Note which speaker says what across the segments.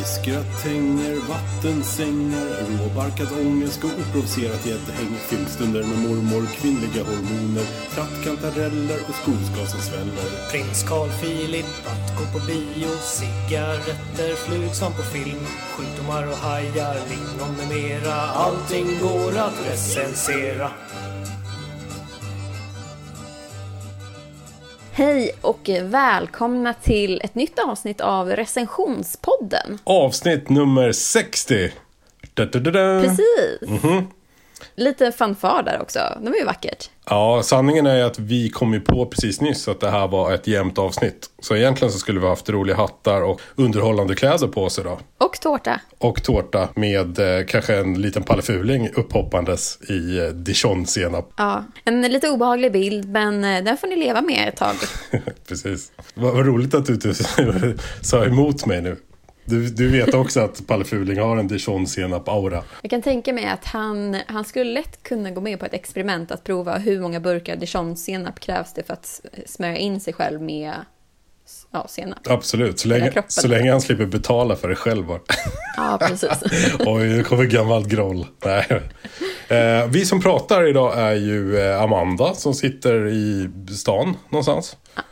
Speaker 1: Fiskgratänger, vattensängar, råbarkad ångest och oprovocerat gäddhäng. Filmstunder med mormor, kvinnliga hormoner, trattkantareller och skogsgas som sväller.
Speaker 2: Prins Carl Philip att gå på bio Cigaretter, flug som på film Sjukdomar och hajar, lingon med mera Allting går att recensera
Speaker 3: Hej och välkomna till ett nytt avsnitt av Recensionspodden.
Speaker 1: Avsnitt nummer 60. Da, da, da.
Speaker 3: Precis. Lite fanfar där också. Det var ju vackert.
Speaker 1: Ja, sanningen är att vi kom ju på precis nyss att det här var ett jämnt avsnitt. Så egentligen så skulle vi haft roliga hattar och underhållande kläder på sig då.
Speaker 3: Och tårta.
Speaker 1: Och tårta med eh, kanske en liten pallefuling upphoppandes i eh, dijon-senap.
Speaker 3: Ja, en lite obehaglig bild, men eh, den får ni leva med ett tag.
Speaker 1: Precis. Vad, vad roligt att du sa emot mig nu. Du, du vet också att Palle Fuling har en dijon-senap-aura.
Speaker 3: Jag kan tänka mig att han, han skulle lätt kunna gå med på ett experiment att prova hur många burkar dijonsenap krävs det för att smörja in sig själv med ja, senap.
Speaker 1: Absolut, så länge, så länge han slipper betala för det själv. bara.
Speaker 3: Ja, precis.
Speaker 1: Oj, nu kommer gammalt groll. Nej. Eh, vi som pratar idag är ju eh, Amanda som sitter i stan någonstans.
Speaker 3: Ja,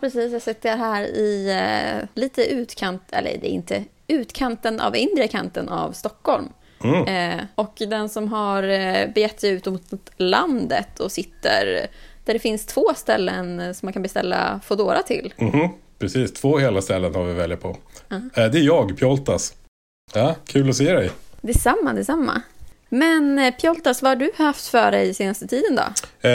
Speaker 3: precis. Jag sitter här i eh, lite utkant, eller det är inte utkanten av inre kanten av Stockholm. Eh, och den som har eh, begett sig ut mot landet och sitter där det finns två ställen som man kan beställa Foodora till.
Speaker 1: Mhm, precis, två hela ställen har vi välja på. Eh, det är jag, Pjoltas. Ja, kul att se dig.
Speaker 3: Detsamma, detsamma. Men eh, Pjoltas, vad har du haft för dig senaste tiden då?
Speaker 1: Eh,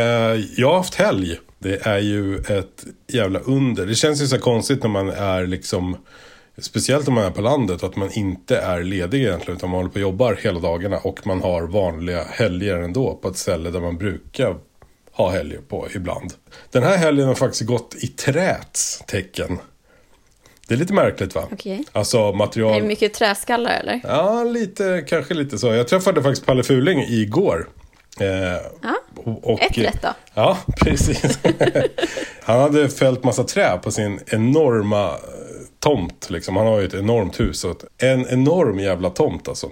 Speaker 1: jag har haft helg. Det är ju ett jävla under. Det känns ju så konstigt när man är liksom Speciellt om man är på landet att man inte är ledig egentligen utan man håller på och jobbar hela dagarna och man har vanliga helger ändå på ett ställe där man brukar ha helger på ibland. Den här helgen har faktiskt gått i träts tecken. Det är lite märkligt va?
Speaker 3: Okej.
Speaker 1: Alltså
Speaker 3: Är
Speaker 1: material...
Speaker 3: det mycket träskallar eller?
Speaker 1: Ja, lite, kanske lite så. Jag träffade faktiskt Palle Fuling igår. Eh, och, och,
Speaker 3: ett rätt då.
Speaker 1: Ja, precis. Han hade fällt massa trä på sin enorma eh, tomt. Liksom. Han har ju ett enormt hus. Och en enorm jävla tomt alltså.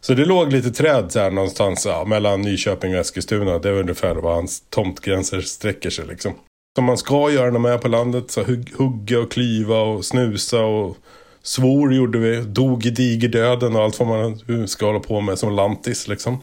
Speaker 1: Så det låg lite träd så här någonstans ja, mellan Nyköping och Eskilstuna. Det är ungefär var hans tomtgränser sträcker sig liksom. Som man ska göra när man är på landet. Så hugg, hugga och klyva och snusa och svor gjorde vi. Dog i digerdöden och allt vad man ska hålla på med som lantis liksom.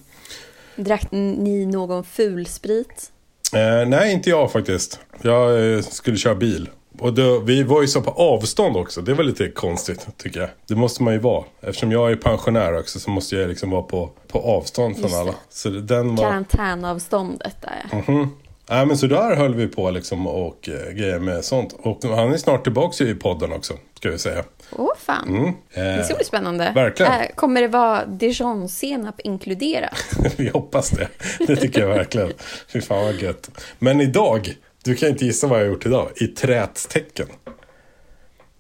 Speaker 3: Drack ni någon fulsprit?
Speaker 1: Eh, nej, inte jag faktiskt. Jag eh, skulle köra bil. Och då, vi var ju så på avstånd också. Det var lite konstigt tycker jag. Det måste man ju vara. Eftersom jag är pensionär också så måste jag liksom vara på, på avstånd från alla. Så den var...
Speaker 3: Karantänavståndet där ja.
Speaker 1: Mhm. Nej men så där höll vi på liksom och eh, grejer med sånt. Och han är snart tillbaka i podden också. Ska vi säga.
Speaker 3: Åh fan.
Speaker 1: Mm.
Speaker 3: Det ska
Speaker 1: Eh,
Speaker 3: bli spännande.
Speaker 1: verkligen.
Speaker 3: Eh, Kommer det vara dijonsenap inkluderat?
Speaker 1: vi hoppas det. Det tycker jag verkligen. Fy fan vad gött. Men idag. Du kan inte gissa vad jag har gjort idag. I trätstecken.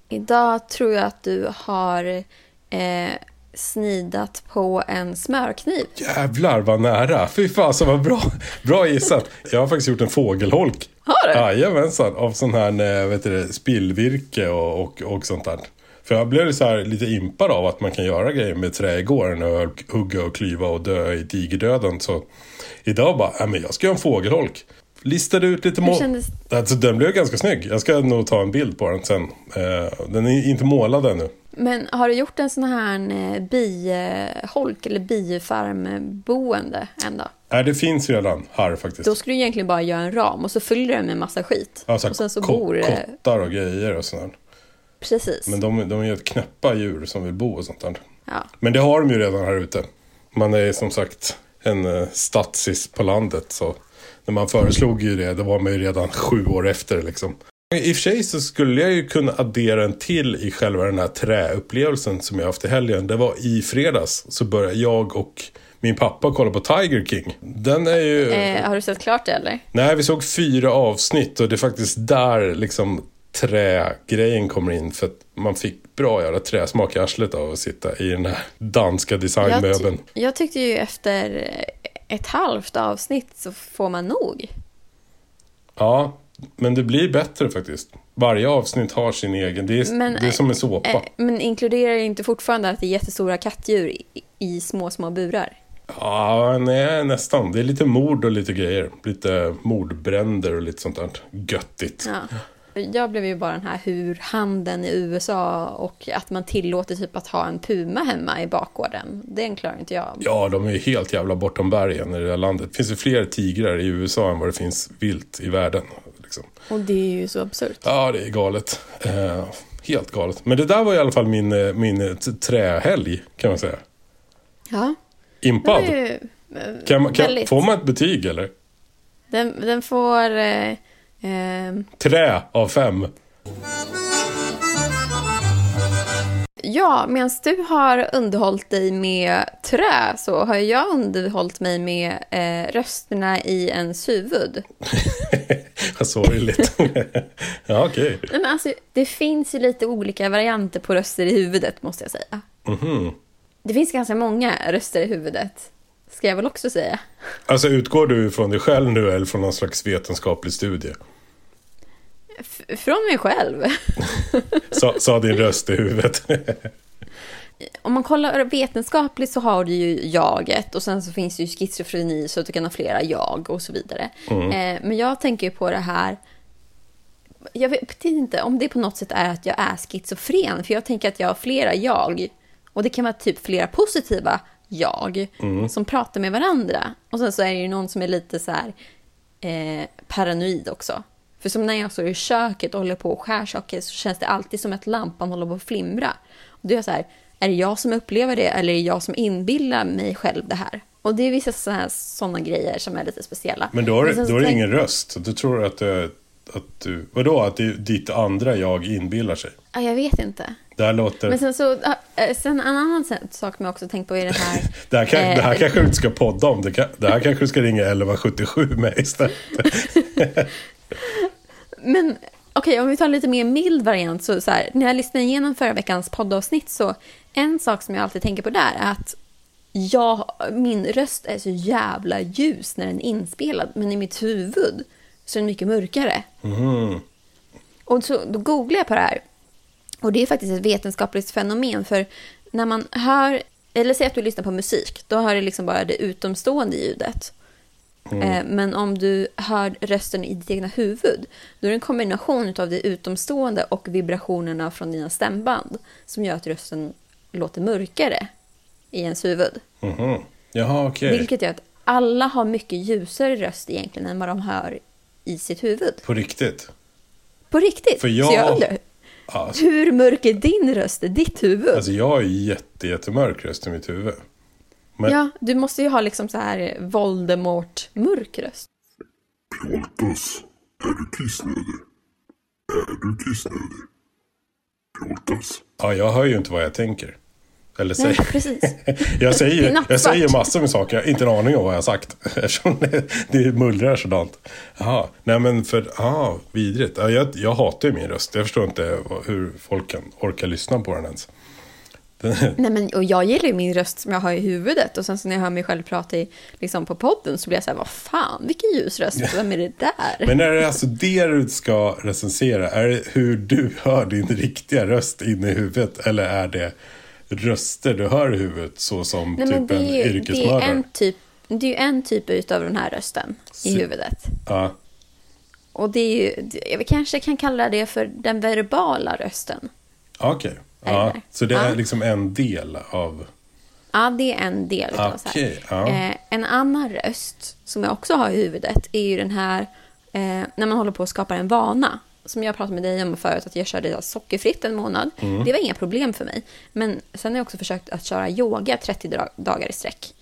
Speaker 3: Idag tror jag att du har eh, snidat på en smörkniv.
Speaker 1: Jävlar vad nära. Fy fasen vad bra. Bra gissat. Jag har faktiskt gjort en fågelholk.
Speaker 3: Har du?
Speaker 1: Jajamensan. Av sån här eh, vet du, spillvirke och, och, och sånt där. För jag blev så här lite impad av att man kan göra grejer med trä igår. När jag hugga och klyva och dö i digerdöden. Så idag bara, äh, men jag ska göra en fågelholk. Listade ut lite mål.
Speaker 3: kändes
Speaker 1: Alltså, den blev ganska snygg. Jag ska nog ta en bild på den sen. Eh, den är inte målad ännu.
Speaker 3: Men har du gjort en sån här eh, biholk eller bifarmboende än då?
Speaker 1: Nej, det finns redan här faktiskt.
Speaker 3: Då skulle du egentligen bara göra en ram och så fyller du den med massa skit.
Speaker 1: Ja, så
Speaker 3: och sen så bor.
Speaker 1: Kottar och grejer och sådär.
Speaker 3: Precis.
Speaker 1: Men de, de är ju ett knäppa djur som vill bo och sånt där.
Speaker 3: Ja.
Speaker 1: Men det har de ju redan här ute. Man är som sagt en uh, stadsis på landet. Så när man föreslog ju det, då var man ju redan sju år efter liksom. I och för sig så skulle jag ju kunna addera en till i själva den här träupplevelsen som jag haft i helgen. Det var i fredags så började jag och min pappa kolla på Tiger King. Den är ju...
Speaker 3: Eh, har du sett klart det eller?
Speaker 1: Nej, vi såg fyra avsnitt och det är faktiskt där liksom trägrejen kommer in. För att man fick bra jävla träsmak i arslet av att sitta i den här danska
Speaker 3: Jag,
Speaker 1: designmöbeln.
Speaker 3: ty- jag tyckte ju efter ett halvt avsnitt så får man nog.
Speaker 1: Ja, men det blir bättre faktiskt. Varje avsnitt har sin egen. Det är,
Speaker 3: Men,
Speaker 1: det är som en såpa.
Speaker 3: Eh, men inkluderar det inte fortfarande att det är jättestora kattdjur i, i små, små burar?
Speaker 1: Ja, nej, nästan. Det är lite mord och lite grejer. Lite mordbränder och lite sånt där göttigt.
Speaker 3: Ja. Jag blev ju bara den här hur handeln i USA och att man tillåter typ att ha en puma hemma i bakgården. Den klarar inte jag.
Speaker 1: Ja, de är ju helt jävla bortom bergen i det här landet. Det finns ju fler tigrar i USA än vad det finns vilt i världen. Liksom.
Speaker 3: Och det är ju så absurt.
Speaker 1: Ja, det är galet. Eh, helt galet. Men det där var i alla fall min, eh, min eh, trähelg, kan man säga.
Speaker 3: Ja.
Speaker 1: Impad.
Speaker 3: ju, eh,
Speaker 1: Kan, kan, får man ett betyg eller?
Speaker 3: Den, den får... Eh, eh,
Speaker 1: Trä av fem.
Speaker 3: Ja, medan du har underhållit dig med trä så har jag underhållit mig med eh, rösterna i ens huvud.
Speaker 1: Vad sorgligt. ja, okej.
Speaker 3: Nej, Men alltså, det finns ju lite olika varianter på röster i huvudet, måste jag säga.
Speaker 1: Mhm.
Speaker 3: Det finns ganska många röster i huvudet, ska jag väl också säga.
Speaker 1: Alltså utgår du från dig själv nu eller från någon slags vetenskaplig studie?
Speaker 3: Från mig själv.
Speaker 1: Sa, sa din röst i huvudet.
Speaker 3: Om man kollar vetenskapligt så har du ju jaget och sen så finns det ju schizofreni så att du kan ha flera jag och så vidare. Eh, men jag tänker ju på det här jag vet inte om det på något sätt är att jag är schizofren, för jag tänker att jag har flera jag. Och det kan vara typ flera positiva jag som pratar med varandra. Och sen så är det ju någon som är lite så här eh, paranoid också. För som när jag står i köket och håller på och skär saker så känns det alltid som att lampan håller på att flimra. Och då är jag så här, är det jag som upplever det eller är det jag som inbillar mig själv det här? Och det är vissa sådana grejer som är lite speciella.
Speaker 1: Men då har, du- då ingen röst. Du tror att, det, att du... Vadå? Att det, ditt andra jag inbillar sig?
Speaker 3: Ja, jag vet inte.
Speaker 1: Det här låter...
Speaker 3: Men sen så, äh, sen en annan sak som jag också tänkt på är det här.
Speaker 1: Det här, kan, det här
Speaker 3: eh,
Speaker 1: kanske du inte ska podda om. Det, kan, det här kanske du ska ringa 1177 med istället.
Speaker 3: Men okej, om vi tar en lite mer mild variant så, så här, när jag lyssnade igenom förra veckans poddavsnitt så en sak som jag alltid tänker på där är att jag, min röst är så jävla ljus när den är inspelad, men i mitt huvud så är den mycket mörkare. Och så, då googlade jag på det här. Och det är faktiskt ett vetenskapligt fenomen, för när man hör, eller säg att du lyssnar på musik, då hör du liksom bara det utomstående ljudet. Eh, Men om du hör rösten i ditt egna huvud, då är det en kombination av det utomstående och vibrationerna från dina stämband som gör att rösten låter mörkare i ens huvud.
Speaker 1: Mhm. Jaha, okej.
Speaker 3: Vilket gör att alla har mycket ljusare röst egentligen än vad de hör i sitt huvud.
Speaker 1: På riktigt?
Speaker 3: På riktigt.
Speaker 1: För
Speaker 3: Så
Speaker 1: jag-
Speaker 3: jag undrar,
Speaker 1: Alltså,
Speaker 3: hur mörk är din röst i ditt huvud?
Speaker 1: alltså jag har jätte, jättemörk röst i mitt huvud. Men,
Speaker 3: Ja, du måste ju ha liksom så här Voldemort-mörk röst.
Speaker 4: Pjoltas, är du kissnödig? Är du kissnödig? Pjoltas.
Speaker 1: ja, jag hör ju inte vad jag tänker. Eller
Speaker 3: Nej,
Speaker 1: säger.
Speaker 3: precis.
Speaker 1: Jag säger, jag säger massor med saker, jag har inte en aning om vad jag har sagt. Eftersom det, det mullrar sådant. Jaha, nej men för, ja, vidrigt. Ja, jag, jag hatar ju min röst. Jag förstår inte hur folk kan orka lyssna på den ens.
Speaker 3: Nej, men, och jag gillar ju min röst som jag har i huvudet och sen så när jag hör mig själv prata i, liksom på podden så blir jag så här, vad fan, vilken ljus röst, vem är det där?
Speaker 1: men är det alltså det du ska recensera? Är det hur du hör din riktiga röst inne i huvudet? Eller är det röster du hör i huvudet så som
Speaker 3: Nej,
Speaker 1: typ en
Speaker 3: ju, det, är
Speaker 1: yrkesmördare?
Speaker 3: en typ, det är ju en typ utav den här rösten i
Speaker 1: Se-
Speaker 3: huvudet.
Speaker 1: Ja,
Speaker 3: Och det är ju, jag kanske kan kalla det för den verbala rösten.
Speaker 1: okej.
Speaker 3: Är
Speaker 1: Ja,
Speaker 3: det?
Speaker 1: så det är
Speaker 3: Ja.
Speaker 1: liksom en del av...
Speaker 3: Ja, det är en del utav så här.
Speaker 1: Okej, ja.
Speaker 3: eh, En annan röst som jag också har i huvudet är ju den här eh, när man håller på att skapa en vana. Som jag pratade med dig om förut, att jag körde sockerfritt en månad.
Speaker 1: Mm.
Speaker 3: Det var inga problem för mig. Men sen har jag också försökt att köra yoga 30 dra- dagar i sträck.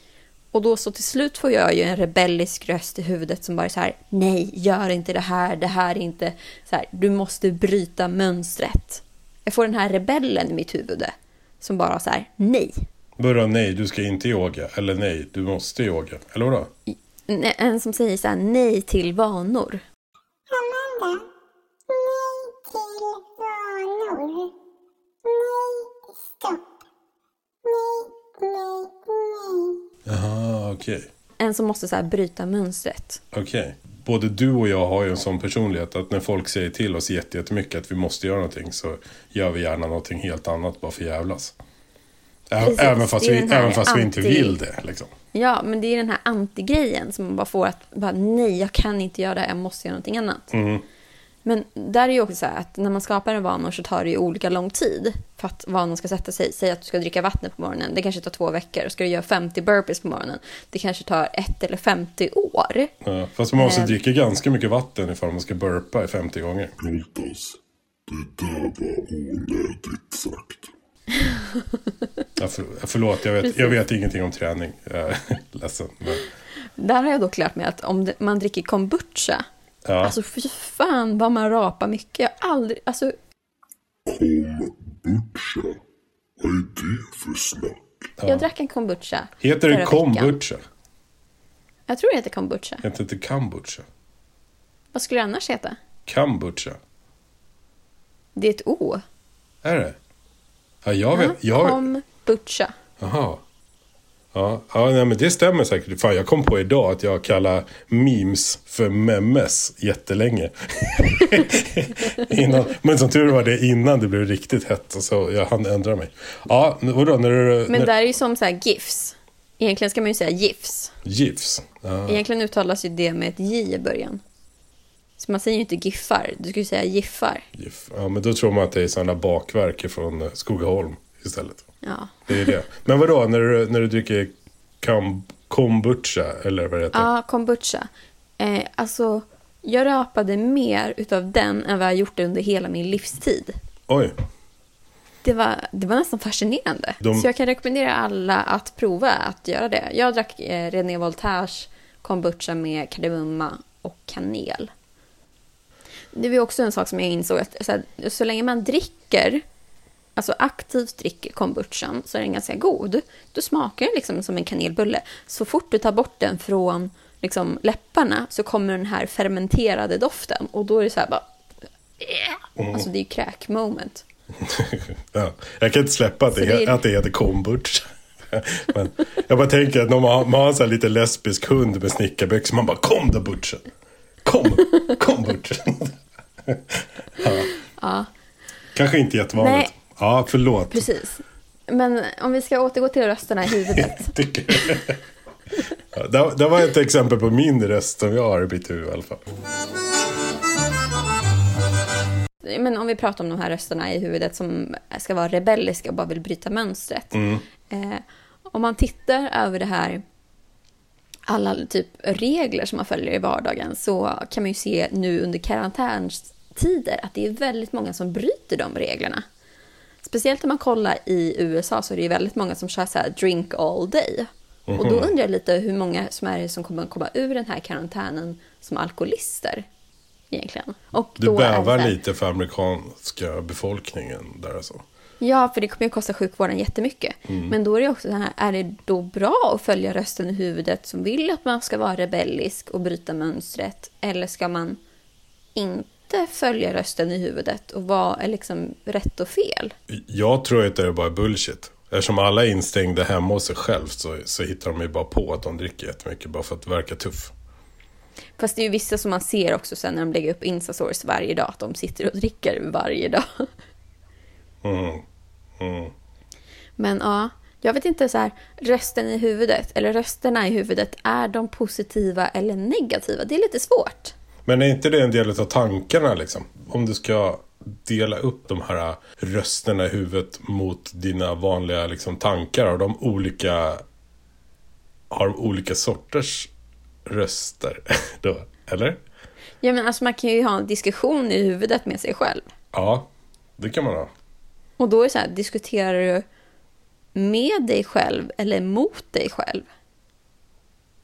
Speaker 3: Och då så till slut får jag ju en rebellisk röst i huvudet som bara är så här, nej, gör inte det här, det här är inte så här, du måste bryta mönstret. Jag får den här rebellen i mitt huvud som bara så här, nej,
Speaker 1: Vadå nej, du ska inte yoga? Eller nej, du måste yoga? Eller vadå?
Speaker 3: En- En som säger så här, nej till vanor.
Speaker 5: Amanda, nej till vanor. Nej, stopp. Nej, nej, nej.
Speaker 1: Jaha, okej.
Speaker 3: En som måste så här bryta mönstret.
Speaker 1: Okej. Både du och jag har ju en sån personlighet att när folk säger till oss jätte- jättemycket att vi måste göra någonting så gör vi gärna någonting helt annat bara för jävlas.
Speaker 3: Precis,
Speaker 1: även fast, vi, även fast vi inte
Speaker 3: anti-
Speaker 1: vill det. Liksom.
Speaker 3: Ja, men det är den här anti-grejen som man bara får att bara, nej, jag kan inte göra det här, jag måste göra någonting annat.
Speaker 1: Mm.
Speaker 3: Men där är ju också så här att när man skapar en vanor så tar det ju olika lång tid för att vanan ska sätta sig. Säg att du ska dricka vatten på morgonen, det kanske tar två veckor. Ska du göra 50 burpees på morgonen, det kanske tar ett eller 50 år.
Speaker 1: Ja, fast man måste
Speaker 3: Eh.
Speaker 1: dricka ganska mycket vatten ifall man ska burpa i 50 gånger.
Speaker 4: Plåtas. Det där var onödigt sagt.
Speaker 1: Ja, för, förlåt, jag vet, jag vet ingenting om träning. Jag är ledsen. Men,
Speaker 3: Där har jag dock lärt mig att om man dricker kombucha,
Speaker 1: ja.
Speaker 3: alltså fy fan vad man rapar mycket. Jag har aldrig, alltså
Speaker 4: Kombucha. Vad är det för snack?
Speaker 3: jag drack en kombucha
Speaker 1: Heter det
Speaker 3: förra veckan.
Speaker 1: kombucha?
Speaker 3: Jag tror det heter kombucha.
Speaker 1: Heter det inte kombucha?
Speaker 3: Vad skulle det annars heta?
Speaker 1: Kombucha?
Speaker 3: Det är ett O.
Speaker 1: Är det? Ja, jag vet. Jag,
Speaker 3: Kombucha.
Speaker 1: Jaha. Ja, ja nej, men det stämmer säkert. Fan, jag kom på idag att jag kallar memes för memes jättelänge. innan, men som tur var det innan det blev riktigt hett. och Så jag hann ändra mig. Ja, vadå? När du...
Speaker 3: Men
Speaker 1: när,
Speaker 3: där är ju som så här GIFs. Egentligen ska man ju säga GIFs.
Speaker 1: GIFs. Ja,
Speaker 3: Egentligen uttalas ju det med ett J i början. Så man säger ju inte giffar, du skulle säga giffar.
Speaker 1: GIF. ja, men då tror man att det är sådana bakverk från Skogaholm istället.
Speaker 3: Ja,
Speaker 1: Det är det. Men vadå, när du, när du dricker kam, kombucha, eller vad det heter?
Speaker 3: ja kombucha. Eh, alltså, jag rapade mer utav den än vad jag gjort under hela min livstid.
Speaker 1: Oj.
Speaker 3: Det var, det var nästan fascinerande.
Speaker 1: De-
Speaker 3: Så jag kan rekommendera alla att prova att göra det. Jag drack eh, René Voltaires kombucha med kardemumma och kanel. Det var också en sak som jag insåg att så, här, så länge man dricker, alltså aktivt dricker kombuchan så är den ganska god. Då smakar den liksom som en kanelbulle. Så fort du tar bort den från liksom, läpparna så kommer den här fermenterade doften och då är det så här bara... Alltså det är ju kräk-moment.
Speaker 1: Ja, jag kan inte släppa att det,
Speaker 3: det är-
Speaker 1: att det heter kombucha. Men jag bara tänker att när man, har- en sån här lite lesbisk hund med snickarbyxor. Man bara kom då butchen. Kom, kom butchen.
Speaker 3: Ja.
Speaker 1: Kanske inte jättevanligt.
Speaker 3: Nej.
Speaker 1: Ja, förlåt.
Speaker 3: Precis. Men om vi ska återgå till rösterna i huvudet.
Speaker 1: Det, det var ett exempel på min röst som jag har i mitt huvud i alla fall.
Speaker 3: Men om vi pratar om de här rösterna i huvudet som ska vara rebelliska och bara vill bryta mönstret. Eh, om man tittar över det här, alla typ regler som man följer i vardagen så kan man ju se nu under karantänstider att det är väldigt många som bryter de reglerna. Speciellt om man kollar i USA så är det ju väldigt många som kör så här drink all day. Och då undrar jag lite hur många som är det som kommer komma ur den här karantänen som alkoholister egentligen. Och
Speaker 1: Du
Speaker 3: då
Speaker 1: bävar
Speaker 3: här-
Speaker 1: lite för amerikanska befolkningen där alltså.
Speaker 3: Ja, för det kommer ju kosta sjukvården jättemycket. Men då är det också så här, är det då bra att följa rösten i huvudet som vill att man ska vara rebellisk och bryta mönstret? Eller ska man inte följa rösten i huvudet och vad är liksom rätt och fel?
Speaker 1: Jag tror att det är bara bullshit. Eftersom alla är instängda hemma hos sig själv så, så hittar de ju bara på att de dricker jättemycket bara för att verka tuff.
Speaker 3: Fast det är ju vissa som man ser också sen när de lägger upp Instastories varje dag, att de sitter och dricker varje dag.
Speaker 1: Mm. Mm.
Speaker 3: Men ja, jag vet inte så här, rösten i huvudet, eller rösterna i huvudet, är de positiva eller negativa? Det är lite svårt.
Speaker 1: Men är inte det en del av tankarna liksom? Om du ska dela upp de här rösterna i huvudet mot dina vanliga liksom, tankar. Har de olika, har de olika sorters röster då? Eller?
Speaker 3: Ja, men alltså man kan ju ha en diskussion i huvudet med sig själv.
Speaker 1: Ja, det kan man ha.
Speaker 3: Och då är det så här, diskuterar du med dig själv eller mot dig själv?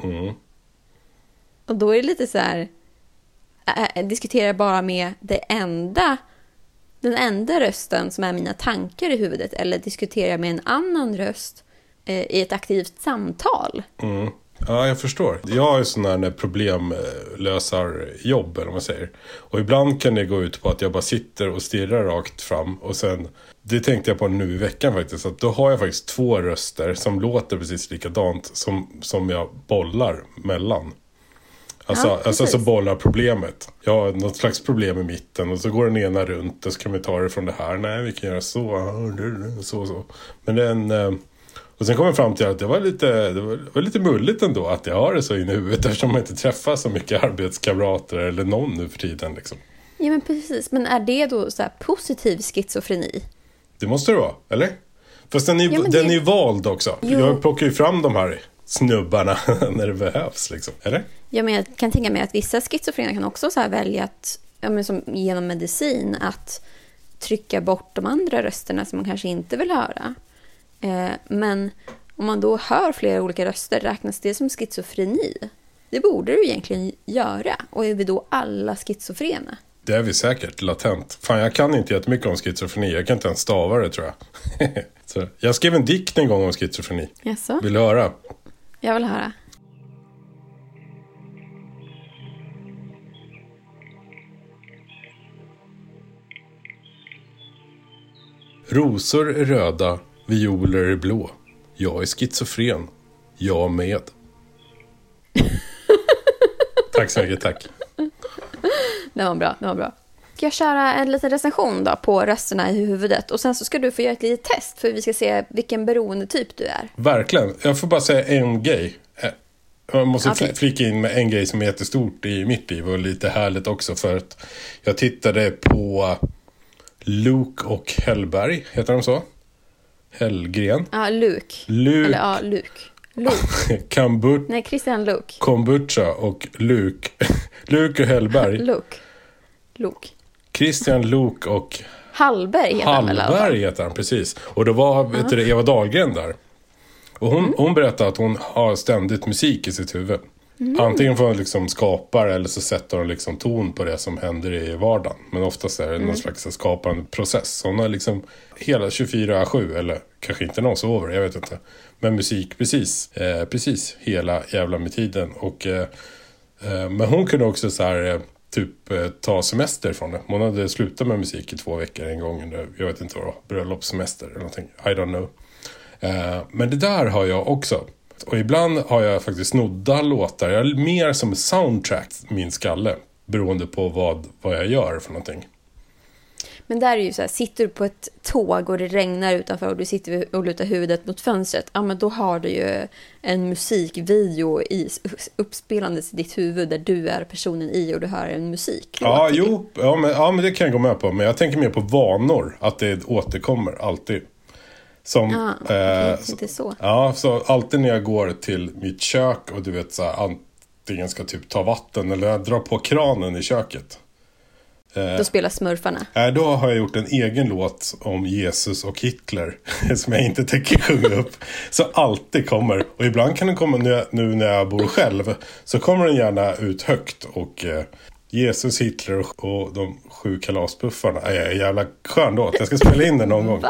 Speaker 1: Mm.
Speaker 3: Och då är det lite så här, äh, diskuterar bara med det enda, den enda rösten som är mina tankar i huvudet eller diskuterar med en annan röst eh, i ett aktivt samtal?
Speaker 1: Mm. Ja, jag förstår. Jag har ju sådana här problemlösarjobb, eh, eller vad man säger. Och ibland kan det gå ut på att jag bara sitter och stirrar rakt fram. Och sen, det tänkte jag på nu i veckan faktiskt, att då har jag faktiskt två röster som låter precis likadant som, som jag bollar mellan. Alltså,
Speaker 3: Ja,
Speaker 1: alltså, alltså bollar problemet. Jag har något slags problem i mitten och så går den ena runt och så kan vi ta det från det här. Nej, vi kan göra så, så, så. Men den... eh, Och sen kom jag fram till att det var lite, det var, det var lite mulligt ändå att jag har det så in i huvudet eftersom man inte träffar så mycket arbetskamrater eller någon nu för tiden. Liksom.
Speaker 3: Ja, men precis. Men är det då så positiv schizofreni?
Speaker 1: Det måste det vara, eller? Fast den är, ju-
Speaker 3: Ja,
Speaker 1: den
Speaker 3: det-
Speaker 1: är vald också.
Speaker 3: Jo.
Speaker 1: Jag plockar ju fram de här snubbarna när det behövs. Liksom. Eller?
Speaker 3: Ja, men jag kan tänka mig att vissa schizofrena kan också så välja att, men som genom medicin, att trycka bort de andra rösterna som man kanske inte vill höra. Eh, men om man då hör flera olika röster, räknas det som schizofreni? Det borde du egentligen göra. Och är vi då alla schizofrena?
Speaker 1: Det är vi säkert, latent. Fan, jag kan inte jättemycket om schizofreni. Jag kan inte ens stava det tror jag. jag skrev en dikt en gång om schizofreni.
Speaker 3: Jaså?
Speaker 1: Vill du höra?
Speaker 3: Jag vill höra.
Speaker 1: Rosor är röda, violer är blå. Jag är schizofren. Jag med. tack så mycket, tack.
Speaker 3: Det var bra, det var bra. Ska jag köra en liten recension då på rösterna i huvudet? Och sen så ska du få göra ett litet test för vi ska se vilken beroendetyp du är.
Speaker 1: Verkligen. Jag får bara säga en grej. Eh, Jag måste fl- flika in med en grej som är jättestort i mitt liv och lite härligt också för att jag tittade på Luke och Hellberg, heter de så? Hellgren.
Speaker 3: Ja, Luke.
Speaker 1: Luke.
Speaker 3: Eller ja, Luke. Luke.
Speaker 1: Kambut,
Speaker 3: Nej, Christian Luke.
Speaker 1: kombucha och Luke. Luke och Hellberg.
Speaker 3: Luke. Luke.
Speaker 1: Christian Luke och
Speaker 3: Hallberg heter han alla fall?
Speaker 1: Hallberg heter han, precis. Och det var du, det, Eva Dahlgren där. Och hon,
Speaker 3: Mm.
Speaker 1: hon berättade att hon har ständigt musik i sitt huvud.
Speaker 3: Mm.
Speaker 1: Antingen får hon liksom skapar eller så sätter hon liksom ton på det som händer i vardagen. Men oftast är det
Speaker 3: Mm.
Speaker 1: någon slags skapande process. Så hon har liksom hela 24-7 eller kanske inte någon sover, jag vet inte. Men musik precis, eh, precis hela jävla med tiden. Och, eh, eh, men hon kunde också så här, eh, typ eh, ta semester från det. Hon hade slutat med musik i två veckor en gång under, jag vet inte vad det var, bröllopssemester eller någonting. I don't know. Men det där har jag också. Och ibland har jag faktiskt snodda låtar. Jag är mer som soundtrack, min skalle. Beroende på vad, vad jag gör för någonting.
Speaker 3: Men där är ju så här, sitter du på ett tåg och det regnar utanför och du sitter och lutar huvudet mot fönstret, ja men då har du ju en musikvideo i, uppspelandes i ditt huvud där du är personen i och du hör en musik.
Speaker 1: Ja, jo, ja men, ja, men det kan jag gå med på. Men jag tänker mer på vanor. Att det återkommer alltid. Som,
Speaker 3: Ah, okej,
Speaker 1: eh,
Speaker 3: så det är så.
Speaker 1: Ja, så alltid när jag går till mitt kök och du vet så här, antingen ska typ ta vatten eller jag drar på kranen i köket.
Speaker 3: Då spelar smurfarna.
Speaker 1: Äh, då har jag gjort en egen låt om Jesus och Hitler. Som jag inte tänker sjunga upp. Så alltid kommer. Och ibland kan den komma nu, nu när jag bor själv. Så kommer den gärna ut högt. Och eh, Jesus, Hitler och, och de sju kalaspuffarna. Äh, en jävla skön låt. Jag ska spela in den någon gång.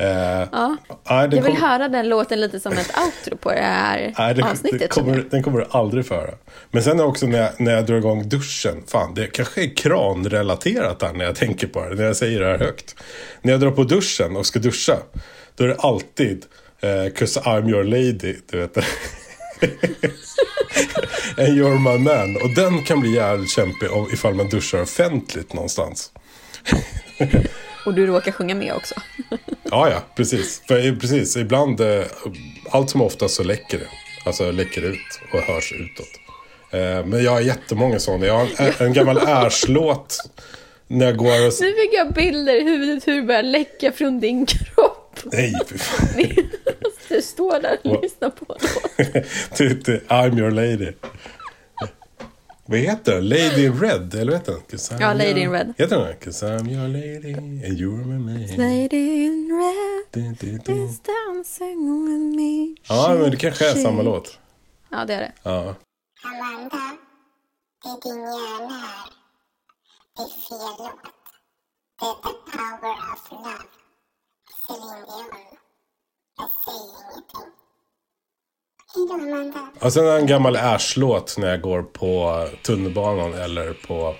Speaker 1: Eh,
Speaker 3: Ja. Jag vill
Speaker 1: kom-
Speaker 3: höra den låten lite som ett outro på det här
Speaker 1: Nej, det,
Speaker 3: avsnittet.
Speaker 1: det kommer, den kommer du aldrig föra. Men sen också när jag, när jag drar igång duschen. Fan, det kanske är kranrelaterat där när jag tänker på det. När jag säger det här högt. När jag drar på duschen och ska duscha. Då är det alltid eh, 'Cause I'm your lady. Du vet. And you're my man. Och den kan bli jävligt kämpig om, ifall man duschar offentligt någonstans.
Speaker 3: Och du råkar sjunga med också.
Speaker 1: Ja, ja, precis. För i- precis, ibland, eh, allt som oftast så läcker det. Alltså läcker ut och hörs utåt. Eh, Men jag har jättemånga sådana. Jag har en, en gammal Ärs-låt när jag går och...
Speaker 3: Nu fick jag bilder i huvudet hur det börjar läcka från din kropp.
Speaker 1: Nej, fy fan.
Speaker 3: Du står där och lyssnar på.
Speaker 1: Till- till I'm your lady. Vad heter den? Lady in Red, eller vad heter den?
Speaker 3: Ja, Lady in Red.
Speaker 1: Heter den 'Cause I'm your lady and you're my man'?
Speaker 3: Lady in red is dancing with me.
Speaker 1: Ja, men det kanske är samma låt.
Speaker 3: Ja, det är det.
Speaker 1: Ja.
Speaker 5: Amanda, det är din hjärna här. Det är fel låt. Det är The Power of Love. Céline Dion. Jag säger ingenting. Hej då Amanda.
Speaker 1: Och sen en gammal Ärs-låt när jag går på tunnelbanan eller på,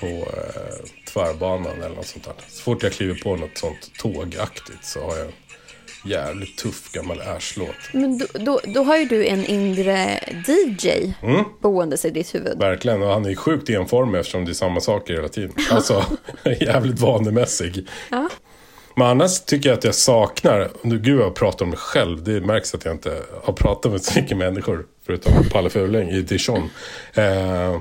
Speaker 1: på eh, tvärbanan eller något sånt där. Så fort jag kliver på något sånt tågaktigt så har jag jävligt tuff gammal Ash-låt.
Speaker 3: Men då, då, då har ju du en inre DJ
Speaker 1: Mm.
Speaker 3: boendes i ditt huvud.
Speaker 1: Verkligen, och han är ju sjukt enformig eftersom det är samma saker hela tiden. Alltså, jävligt vanemässig.
Speaker 3: Ja.
Speaker 1: Men annars tycker jag att jag saknar, nu gud jag pratar om mig själv, det märks att jag inte har pratat med så mycket människor, förutom Palle Fuling i Dijon. Eh,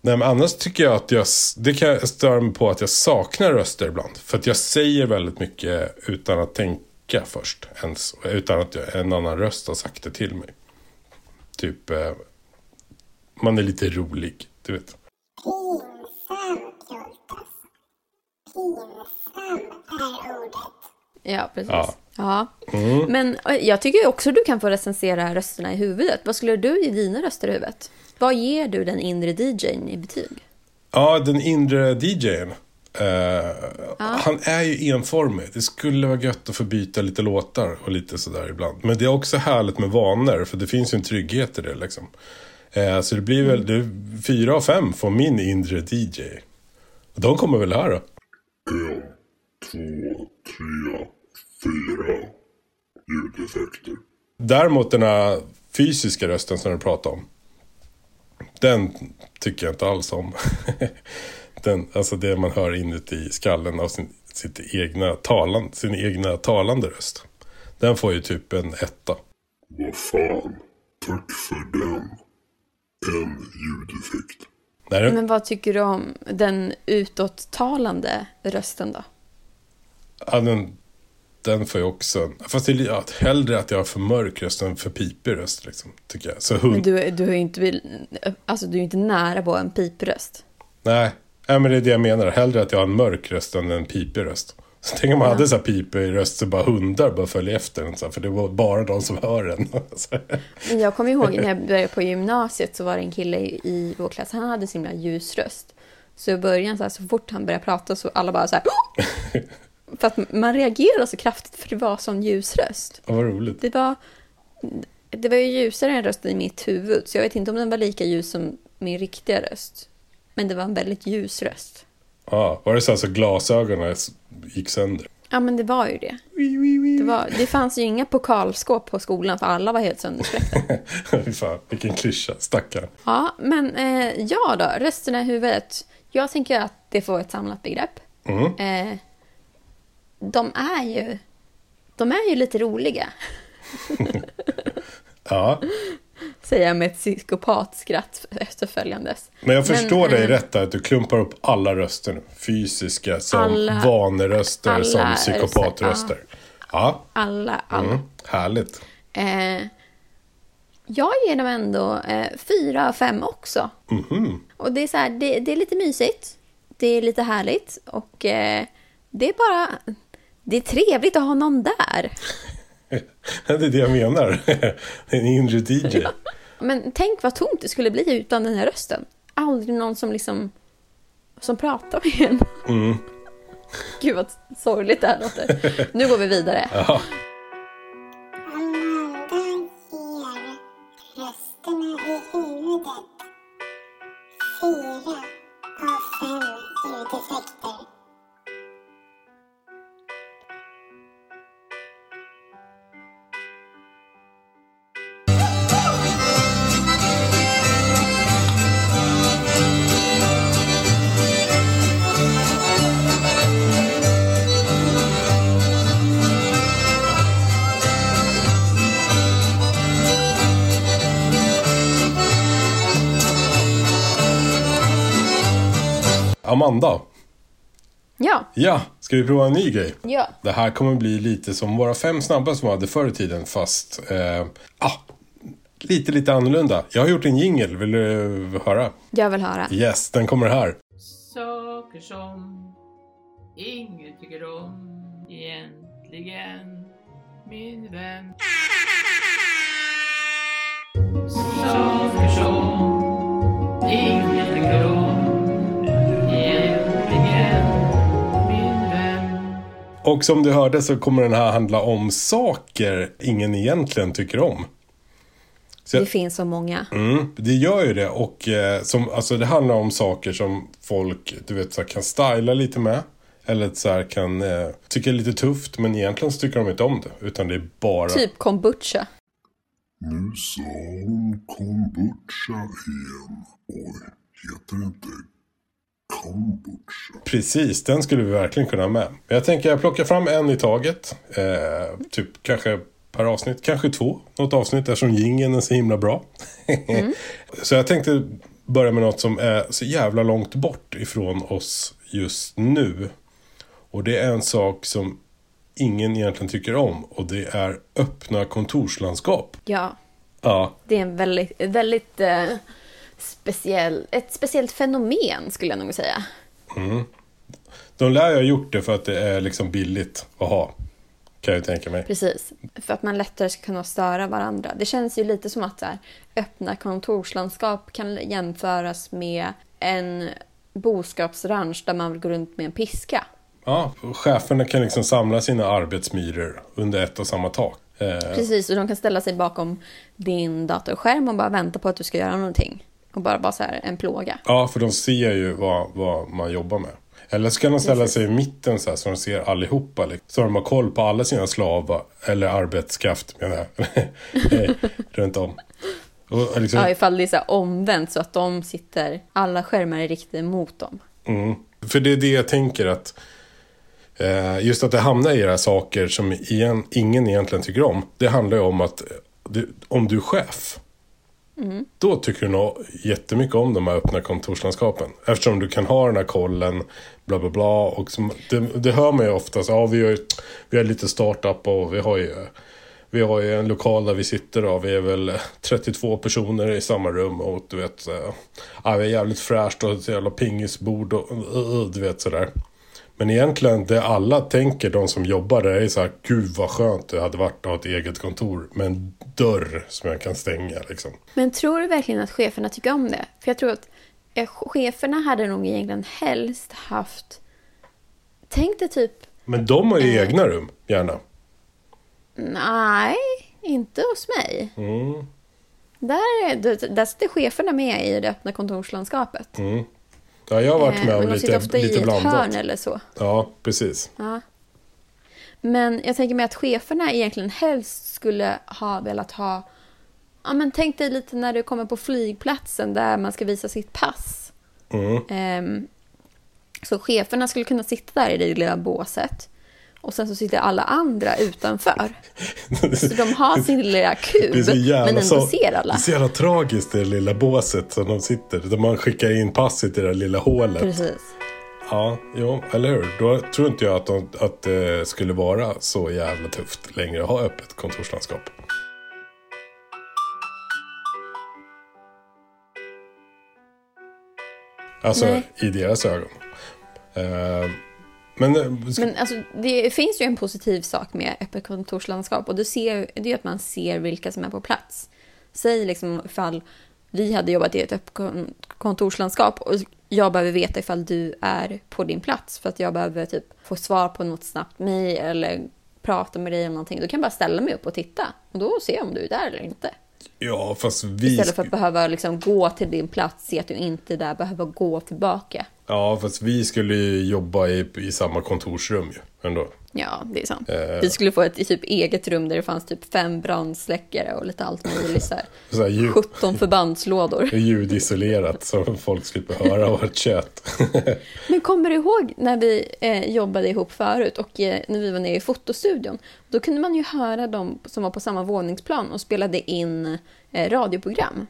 Speaker 1: nej men annars tycker jag att jag, det kan jag störa mig på att jag saknar röster ibland. För att jag säger väldigt mycket utan att tänka först, ens, utan att jag, en annan röst har sagt det till mig. Typ, eh, man är lite rolig, du vet.
Speaker 5: Pinsamt, Pinsamt. Pinsam är ordet.
Speaker 3: Ja, precis.
Speaker 1: Ja.
Speaker 3: Ja.
Speaker 1: Mm.
Speaker 3: Men eh, jag tycker också att du kan få recensera rösterna i huvudet. Vad skulle du ge dina röster i huvudet? Vad ger du den inre DJn i betyg?
Speaker 1: Ja, den inre DJn. Eh, Han är ju enformig. Det skulle vara gött att få byta lite låtar och lite sådär ibland. Men det är också härligt med vanor, för det finns ju en trygghet i det liksom. Eh, så det blir väl, det, fyra av fem får min inre DJ. De kommer väl här då?
Speaker 4: En, två, tre, fyra ljudeffekter.
Speaker 1: Däremot den här fysiska rösten som du pratade om. Den tycker jag inte alls om. den, alltså det man hör inuti skallen av sin, sitt egna talan, sin egna talande röst. Den får ju typ en etta.
Speaker 4: Vad fan. Tack för den. En ljudeffekt.
Speaker 3: Men vad tycker du om den utåttalande rösten då?
Speaker 1: Ja, den, den får ju också en... Fast det är ja, hellre att jag har för mörk röst än för pipig röst. Liksom, tycker jag. Så hund,
Speaker 3: Men du, du, är inte, alltså, du är inte nära på en pipröst.
Speaker 1: Nej, nej, men det är det jag menar. Hellre att jag har en mörk röst än en pipig röst. Så tänk om man hade så här pipig röst så bara hundar bara följer efter en. Så här, för det var bara de som hör.
Speaker 3: Men Jag kommer ihåg när jag började på gymnasiet så var det en kille i, vår klass, han hade så himla ljus röst. Så i början, så, här, så fort han började prata så alla bara så här... För att man reagerade så kraftigt för det var sån ljus röst.
Speaker 1: Ja, vad roligt.
Speaker 3: Det var, det var ju ljusare än rösten i mitt huvud, så jag vet inte om den var lika ljus som min riktiga röst. Men det var en väldigt ljus röst.
Speaker 1: Ja, var det så så glasögonen gick sönder?
Speaker 3: Ja, men det var ju det. Det, var, det fanns ju inga pokalskåp på skolan för alla var helt sönderspräckta.
Speaker 1: Fy fan, vilken klyscha. Stackarn.
Speaker 3: Ja, men eh, ja då, rösterna i huvudet. Jag tänker att det får ett samlat begrepp.
Speaker 1: Mm.
Speaker 3: Eh, de är ju de är ju lite roliga,
Speaker 1: Ja,
Speaker 3: säger jag med ett psykopatskratt efterföljandes.
Speaker 1: men jag förstår
Speaker 3: Men,
Speaker 1: dig
Speaker 3: eh,
Speaker 1: rätt där, att du klumpar upp alla röster nu. Fysiska som
Speaker 3: Alla-
Speaker 1: vaneröster
Speaker 3: alla
Speaker 1: som
Speaker 3: röster,
Speaker 1: psykopatröster. Ja,
Speaker 3: Alla, alla.
Speaker 1: mm. härligt.
Speaker 3: Eh, jag ger dem ändå eh, fyra av fem också.
Speaker 1: Mhm.
Speaker 3: Och det är, så här, det, det är lite mysigt, det är lite härligt och eh, det är bara... Det är trevligt att ha någon där.
Speaker 1: Det är det jag menar. En inre DJ.
Speaker 3: Men tänk vad tomt det skulle bli utan den här rösten. Aldrig någon som liksom... Som pratar med en.
Speaker 1: Mm.
Speaker 3: Gud vad sorgligt det här låter. Nu går vi vidare.
Speaker 1: Ja.
Speaker 5: Fyra av fem ljudeffekter.
Speaker 1: Amanda.
Speaker 3: Ja,
Speaker 1: Ja, ska vi prova en ny grej?
Speaker 3: ja.
Speaker 1: Det här kommer bli lite som våra fem snabba som vi hade förr i tiden, fast eh, ah, lite, lite annorlunda. Jag har gjort en jingle, vill du höra?
Speaker 3: Jag vill höra.
Speaker 1: Yes, den kommer här.
Speaker 6: Saker som ingen tycker om egentligen, min vän. Saker som ingen tycker om
Speaker 1: Och som du hörde så kommer den här handla om saker ingen egentligen tycker om. Så
Speaker 3: Det
Speaker 1: jag,
Speaker 3: finns så många.
Speaker 1: mm, det gör ju det. Och eh, som, alltså, det handlar om saker som folk du vet, så här, kan styla lite med. Eller så här kan eh, tycka är lite tufft men egentligen så tycker de inte om det. Utan det är bara...
Speaker 3: Typ kombucha.
Speaker 4: Nu sa hon kombucha igen. Oj, heter det inte kombucha?
Speaker 1: Precis, den skulle vi verkligen kunna ha med. Jag tänker jag plockar fram en i taget. Eh, typ kanske per avsnitt, kanske två. Något avsnitt eftersom jingeln är så himla bra. så jag tänkte börja med något som är så jävla långt bort ifrån oss just nu. Och det är en sak som ingen egentligen tycker om. Och det är öppna kontorslandskap.
Speaker 3: Ja,
Speaker 1: Ja,
Speaker 3: det är en väldigt, väldigt eh, speciell, ett speciellt fenomen skulle jag nog säga.
Speaker 1: de lär ju ha gjort det för att det är liksom billigt att ha. Kan jag tänka mig.
Speaker 3: Precis, för att man lättare ska kunna störa varandra. Det känns ju lite som att så här, öppna kontorslandskap kan jämföras med en boskapsranch där man går runt med en piska.
Speaker 1: Ja, cheferna kan liksom samla sina arbetsmyror under ett och samma tak. Eh,
Speaker 3: Precis, och de kan ställa sig bakom din datorskärm och bara vänta på att du ska göra någonting. Och bara vara så här en plåga.
Speaker 1: ja, för de ser ju vad, vad man jobbar med. Eller så kan de ställa sig i mitten så här så de ser allihopa. Liksom. Så de har koll på alla sina slavar, eller arbetskraft menar jag. Runt om. Och liksom,
Speaker 3: Ja, ifall det är så här omvänt så att de sitter, alla skärmar är riktade mot dem.
Speaker 1: Mm. För det är det jag tänker att eh, just att det hamnar i era saker som igen, ingen egentligen tycker om. Det handlar ju om att eh, du, om du är chef. Då tycker du nog jättemycket om de här öppna kontorslandskapen. Eftersom du kan ha den här kollen, bla bla bla. Och som, det, det hör man ju ofta, så, ja, vi, har, ju- vi har lite startup och vi har ju vi har ju en lokal där vi sitter och vi är väl 32 personer i samma rum och du vet, ja, vi är jävligt fräscht och ett jävla pingisbord och du vet sådär. Men egentligen det alla tänker, de som jobbar där, är så här, gud vad skönt det hade varit att ha ett eget kontor med en dörr som jag kan stänga liksom.
Speaker 3: Men tror du verkligen att cheferna tycker om det? För jag tror att eh, cheferna hade nog egentligen helst haft... Tänk dig typ...
Speaker 1: Men de har ju egna rum, gärna.
Speaker 3: Nej, inte hos mig.
Speaker 1: Mm.
Speaker 3: Där, är- där, sitter cheferna med i det öppna kontorslandskapet.
Speaker 1: Ja, jag har varit
Speaker 3: Eh,
Speaker 1: med om
Speaker 3: de sitter
Speaker 1: lite,
Speaker 3: ofta i
Speaker 1: lite
Speaker 3: ett hörn eller så.
Speaker 1: Ja, precis.
Speaker 3: Ja. Men jag tänker mig att cheferna egentligen helst skulle ha velat ha... Ja, men tänk dig lite när du kommer på flygplatsen där man ska visa sitt pass.
Speaker 1: Mm.
Speaker 3: Ehm, så cheferna skulle kunna sitta där i det lilla båset. Och sen så sitter alla andra utanför. Så de har sin lilla
Speaker 1: Det
Speaker 3: kub,
Speaker 1: jävla,
Speaker 3: men ändå
Speaker 1: så,
Speaker 3: ser
Speaker 1: det
Speaker 3: alla.
Speaker 1: är så jävla tragiskt det lilla båset som de sitter. Där man skickar in passet i det där lilla hålet.
Speaker 3: Precis.
Speaker 1: Ja, jo, eller hur? Då tror inte jag att, de, att det skulle vara så jävla tufft längre att ha öppet kontorslandskap. Alltså
Speaker 3: Nej.
Speaker 1: i deras ögon. Eh, men, eh,
Speaker 3: Men alltså, det finns ju en positiv sak med öppet kontorslandskap och det, ser, det är att man ser vilka som är på plats. Säg liksom ifall vi hade jobbat i ett öppet kon- kontorslandskap och jag behöver veta ifall du är på din plats för att jag behöver typ få svar på något snabbt mejl eller prata med dig eller någonting. Då kan jag bara ställa mig upp och titta och då ser jag om du är där eller inte.
Speaker 1: ja, fast vi...
Speaker 3: Istället för att behöva liksom gå till din plats, se att du inte är där, behöva gå tillbaka.
Speaker 1: Ja, fast vi skulle ju jobba i, i samma kontorsrum ju. Ändå.
Speaker 3: Ja, det är sant.
Speaker 1: Eh.
Speaker 3: Vi skulle få ett typ eget rum där det fanns typ fem brandsläckare och lite allt möjligt. Så här.
Speaker 1: Så här, ljud,
Speaker 3: 17 förbandslådor.
Speaker 1: ljudisolerat så folk slipper höra vårt kött.
Speaker 3: Men kommer du ihåg när vi eh, jobbade ihop förut och eh, när vi var nere i fotostudion? Då kunde man ju höra de som var på samma våningsplan och spelade in eh, radioprogram.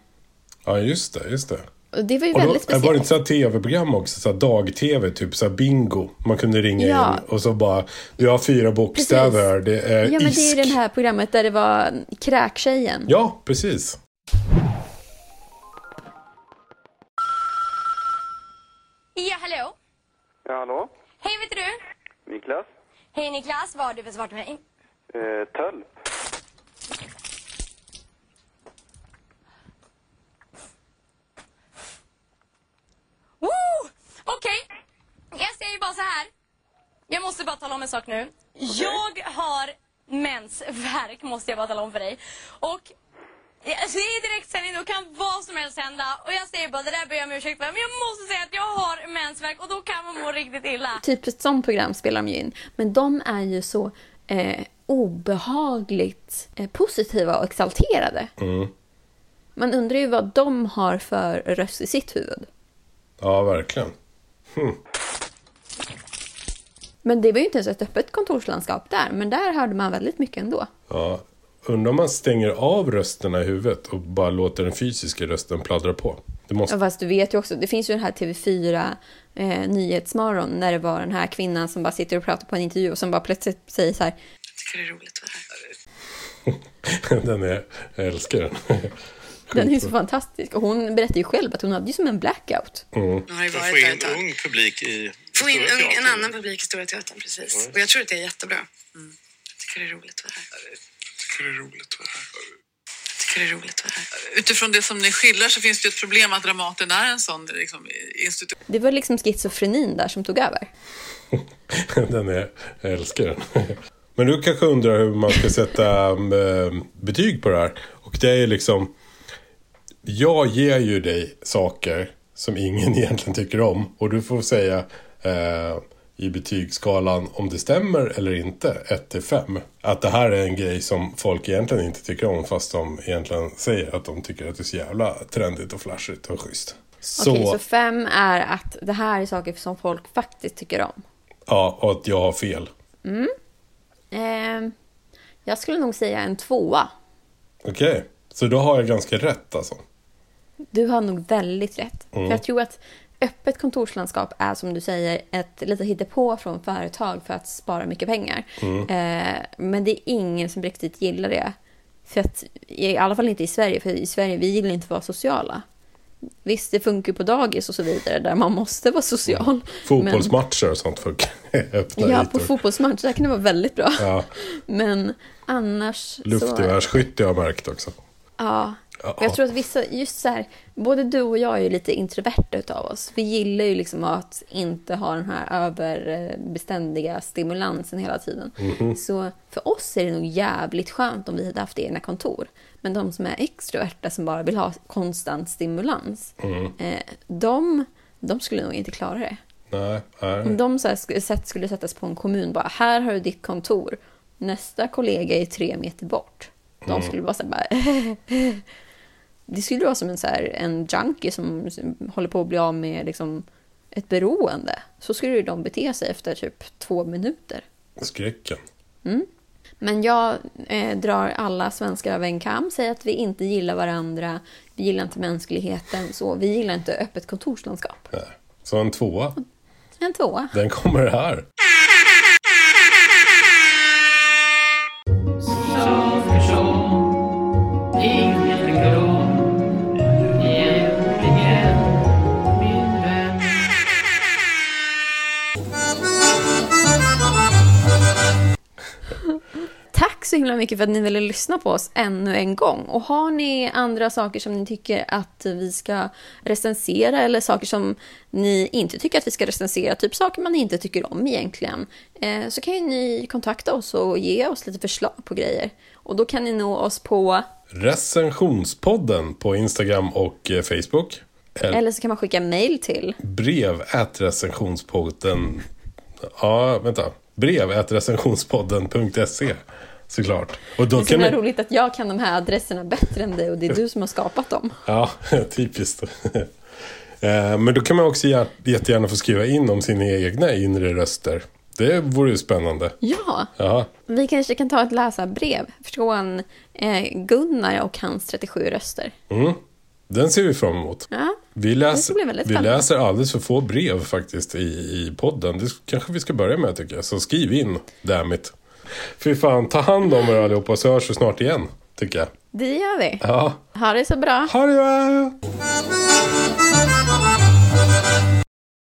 Speaker 1: ja, just det, just det.
Speaker 3: Och det var ju
Speaker 1: Och då,
Speaker 3: väldigt
Speaker 1: var det
Speaker 3: speciellt.
Speaker 1: inte så här tv-program också? Så här dag-tv, typ så här bingo. Man kunde ringa
Speaker 3: Ja.
Speaker 1: in och så bara, du har fyra bokstäver, det är
Speaker 3: Ja, men det
Speaker 1: isk.
Speaker 3: är det här programmet där det var kräktjejen.
Speaker 1: Ja, precis.
Speaker 7: Ja, hallå?
Speaker 8: Ja, hallå?
Speaker 7: Hej, vet du?
Speaker 8: Niklas?
Speaker 7: Hej Niklas, vad har du för svar till mig?
Speaker 8: Eh, Tölp?
Speaker 7: Okej, jag säger bara så här. Jag måste bara tala om en sak nu. Jag har mensvärk, måste jag bara tala om för dig. Och Alltså, det är direktsändning, då kan vad som helst hända. Och jag säger bara, det där ber jag om ursäkt för. Men jag måste säga att jag har mensvärk och då kan man må riktigt illa.
Speaker 3: Typ ett sånt program spelar de ju in. Men de är ju så eh, obehagligt eh, positiva och exalterade. Man undrar ju vad de har för röst i sitt huvud.
Speaker 1: Ja, verkligen.
Speaker 3: Men det var ju inte ens ett öppet kontorslandskap där, men där hörde man väldigt mycket ändå.
Speaker 1: Ja. Undrar om man stänger av rösterna i huvudet och bara låter den fysiska rösten pladdra på. Det måste...
Speaker 3: Ja, fast du vet ju också, det finns ju den här TV4 eh, Nyhetsmorgon när det var den här kvinnan som bara sitter och pratar på en intervju och som bara plötsligt säger så här
Speaker 9: tycker det är roligt att vara här.
Speaker 1: den är... Jag älskar den.
Speaker 3: Den är så fantastisk. Och hon berättar ju själv att hon hade ju som en blackout.
Speaker 1: Mm.
Speaker 9: Hon har ju
Speaker 10: För att få in ung publik i
Speaker 9: Få in ung, en annan publik i Stora Teatern, precis. Och jag tror att det är jättebra. Mm. Jag tycker det är roligt att vara här.
Speaker 10: tycker det är roligt att vara här.
Speaker 9: Jag tycker det är roligt att vara här.
Speaker 11: Utifrån det som ni skildrar så finns det ju ett problem att Dramaten är en sån liksom, institution.
Speaker 3: Det var liksom schizofrenin där som tog över.
Speaker 1: Den är... Jag älskar den. Men du kanske undrar hur man ska sätta eh, betyg på det här. Och det är ju liksom... Jag ger ju dig saker som ingen egentligen tycker om. Och du får säga eh, i betygsskalan om det stämmer eller inte. 1 till 5. Att det här är en grej som folk egentligen inte tycker om. Fast de egentligen säger att de tycker att det är så jävla trendigt och flashigt och schysst. Så,
Speaker 3: Okej, så fem är att det här är saker som folk faktiskt tycker om.
Speaker 1: ja, och att jag har fel.
Speaker 3: Ehm, jag skulle nog säga en tvåa.
Speaker 1: Okej, så då har jag ganska rätt alltså.
Speaker 3: Du har nog väldigt rätt. För jag tror att öppet kontorslandskap är som du säger ett lite hittepå från företag för att spara mycket pengar. Eh, men det är ingen som riktigt gillar det. För att, I alla fall inte i Sverige, för i Sverige vi gillar inte att vara sociala. Visst, det funkar på dagis och så vidare där man måste vara social.
Speaker 1: Fotbollsmatcher och sånt funkar. Öppna
Speaker 3: Men, ja, på fotbollsmatch, där kan det vara väldigt bra.
Speaker 1: Ja,
Speaker 3: Men annars så...
Speaker 1: luftgevärsskytte har jag märkt också.
Speaker 3: Ja.
Speaker 1: Ja.
Speaker 3: Jag tror att vissa, just så här, både du och jag är ju lite introverta utav oss. Vi gillar ju liksom att inte ha den här överbeständiga stimulansen hela tiden.
Speaker 1: Mhm.
Speaker 3: Så för oss är det nog jävligt skönt om vi hade haft egna kontor. Men de som är extroverta som bara vill ha konstant stimulans,
Speaker 1: Mm.
Speaker 3: eh, de, de skulle nog inte klara det.
Speaker 1: Nej, nej.
Speaker 3: Om de så här skulle, sätt, skulle sättas på en kommun, bara här har du ditt kontor, nästa kollega är tre meter bort. De
Speaker 1: Mm.
Speaker 3: skulle bara här, bara Det skulle vara som en, så här, en junkie som, håller på att bli av med liksom, ett beroende. Så skulle ju de bete sig efter typ två minuter.
Speaker 1: Skräcken.
Speaker 3: Men jag eh, drar alla svenskar över en kam, säger att vi inte gillar varandra, vi gillar inte mänskligheten, så vi gillar inte öppet kontorslandskap.
Speaker 1: Nej. Så en tvåa,
Speaker 3: En tvåa.
Speaker 1: den kommer här.
Speaker 3: Så himla mycket för att ni ville lyssna på oss ännu en gång. Och har ni andra saker som ni tycker att vi ska recensera eller saker som ni inte tycker att vi ska recensera, typ saker man inte tycker om egentligen, eh, så kan ju ni kontakta oss och ge oss lite förslag på grejer. Och då kan ni nå oss på,
Speaker 1: Recensionspodden på Instagram och eh, Facebook. Eller
Speaker 3: så kan man skicka mail till.
Speaker 1: brev recensionspodden. Ja, vänta. Brev recensionspodden.se. Såklart. Och då
Speaker 3: Det är så
Speaker 1: kan
Speaker 3: roligt att jag kan de här adresserna bättre än dig och det är du som har skapat dem.
Speaker 1: Ja, typiskt. Eh, Men då kan man också gär- jättegärna få skriva in om sina egna inre röster. Det vore ju spännande.
Speaker 3: Ja,
Speaker 1: Ja,
Speaker 3: vi kanske kan ta ett läsarbrev från eh, Gunnar och hans 37 röster.
Speaker 1: mm. den ser vi fram emot.
Speaker 3: Ja,
Speaker 1: Vi, läser, vi läser alldeles för få brev faktiskt i, i podden. Det kanske vi ska börja med tycker jag. Så skriv in, dammit. Fy fan, ta hand om er allihopa så hörs vi snart igen, tycker jag.
Speaker 3: Det gör vi.
Speaker 1: Ja.
Speaker 3: Ha det så bra.
Speaker 1: Ha det bra!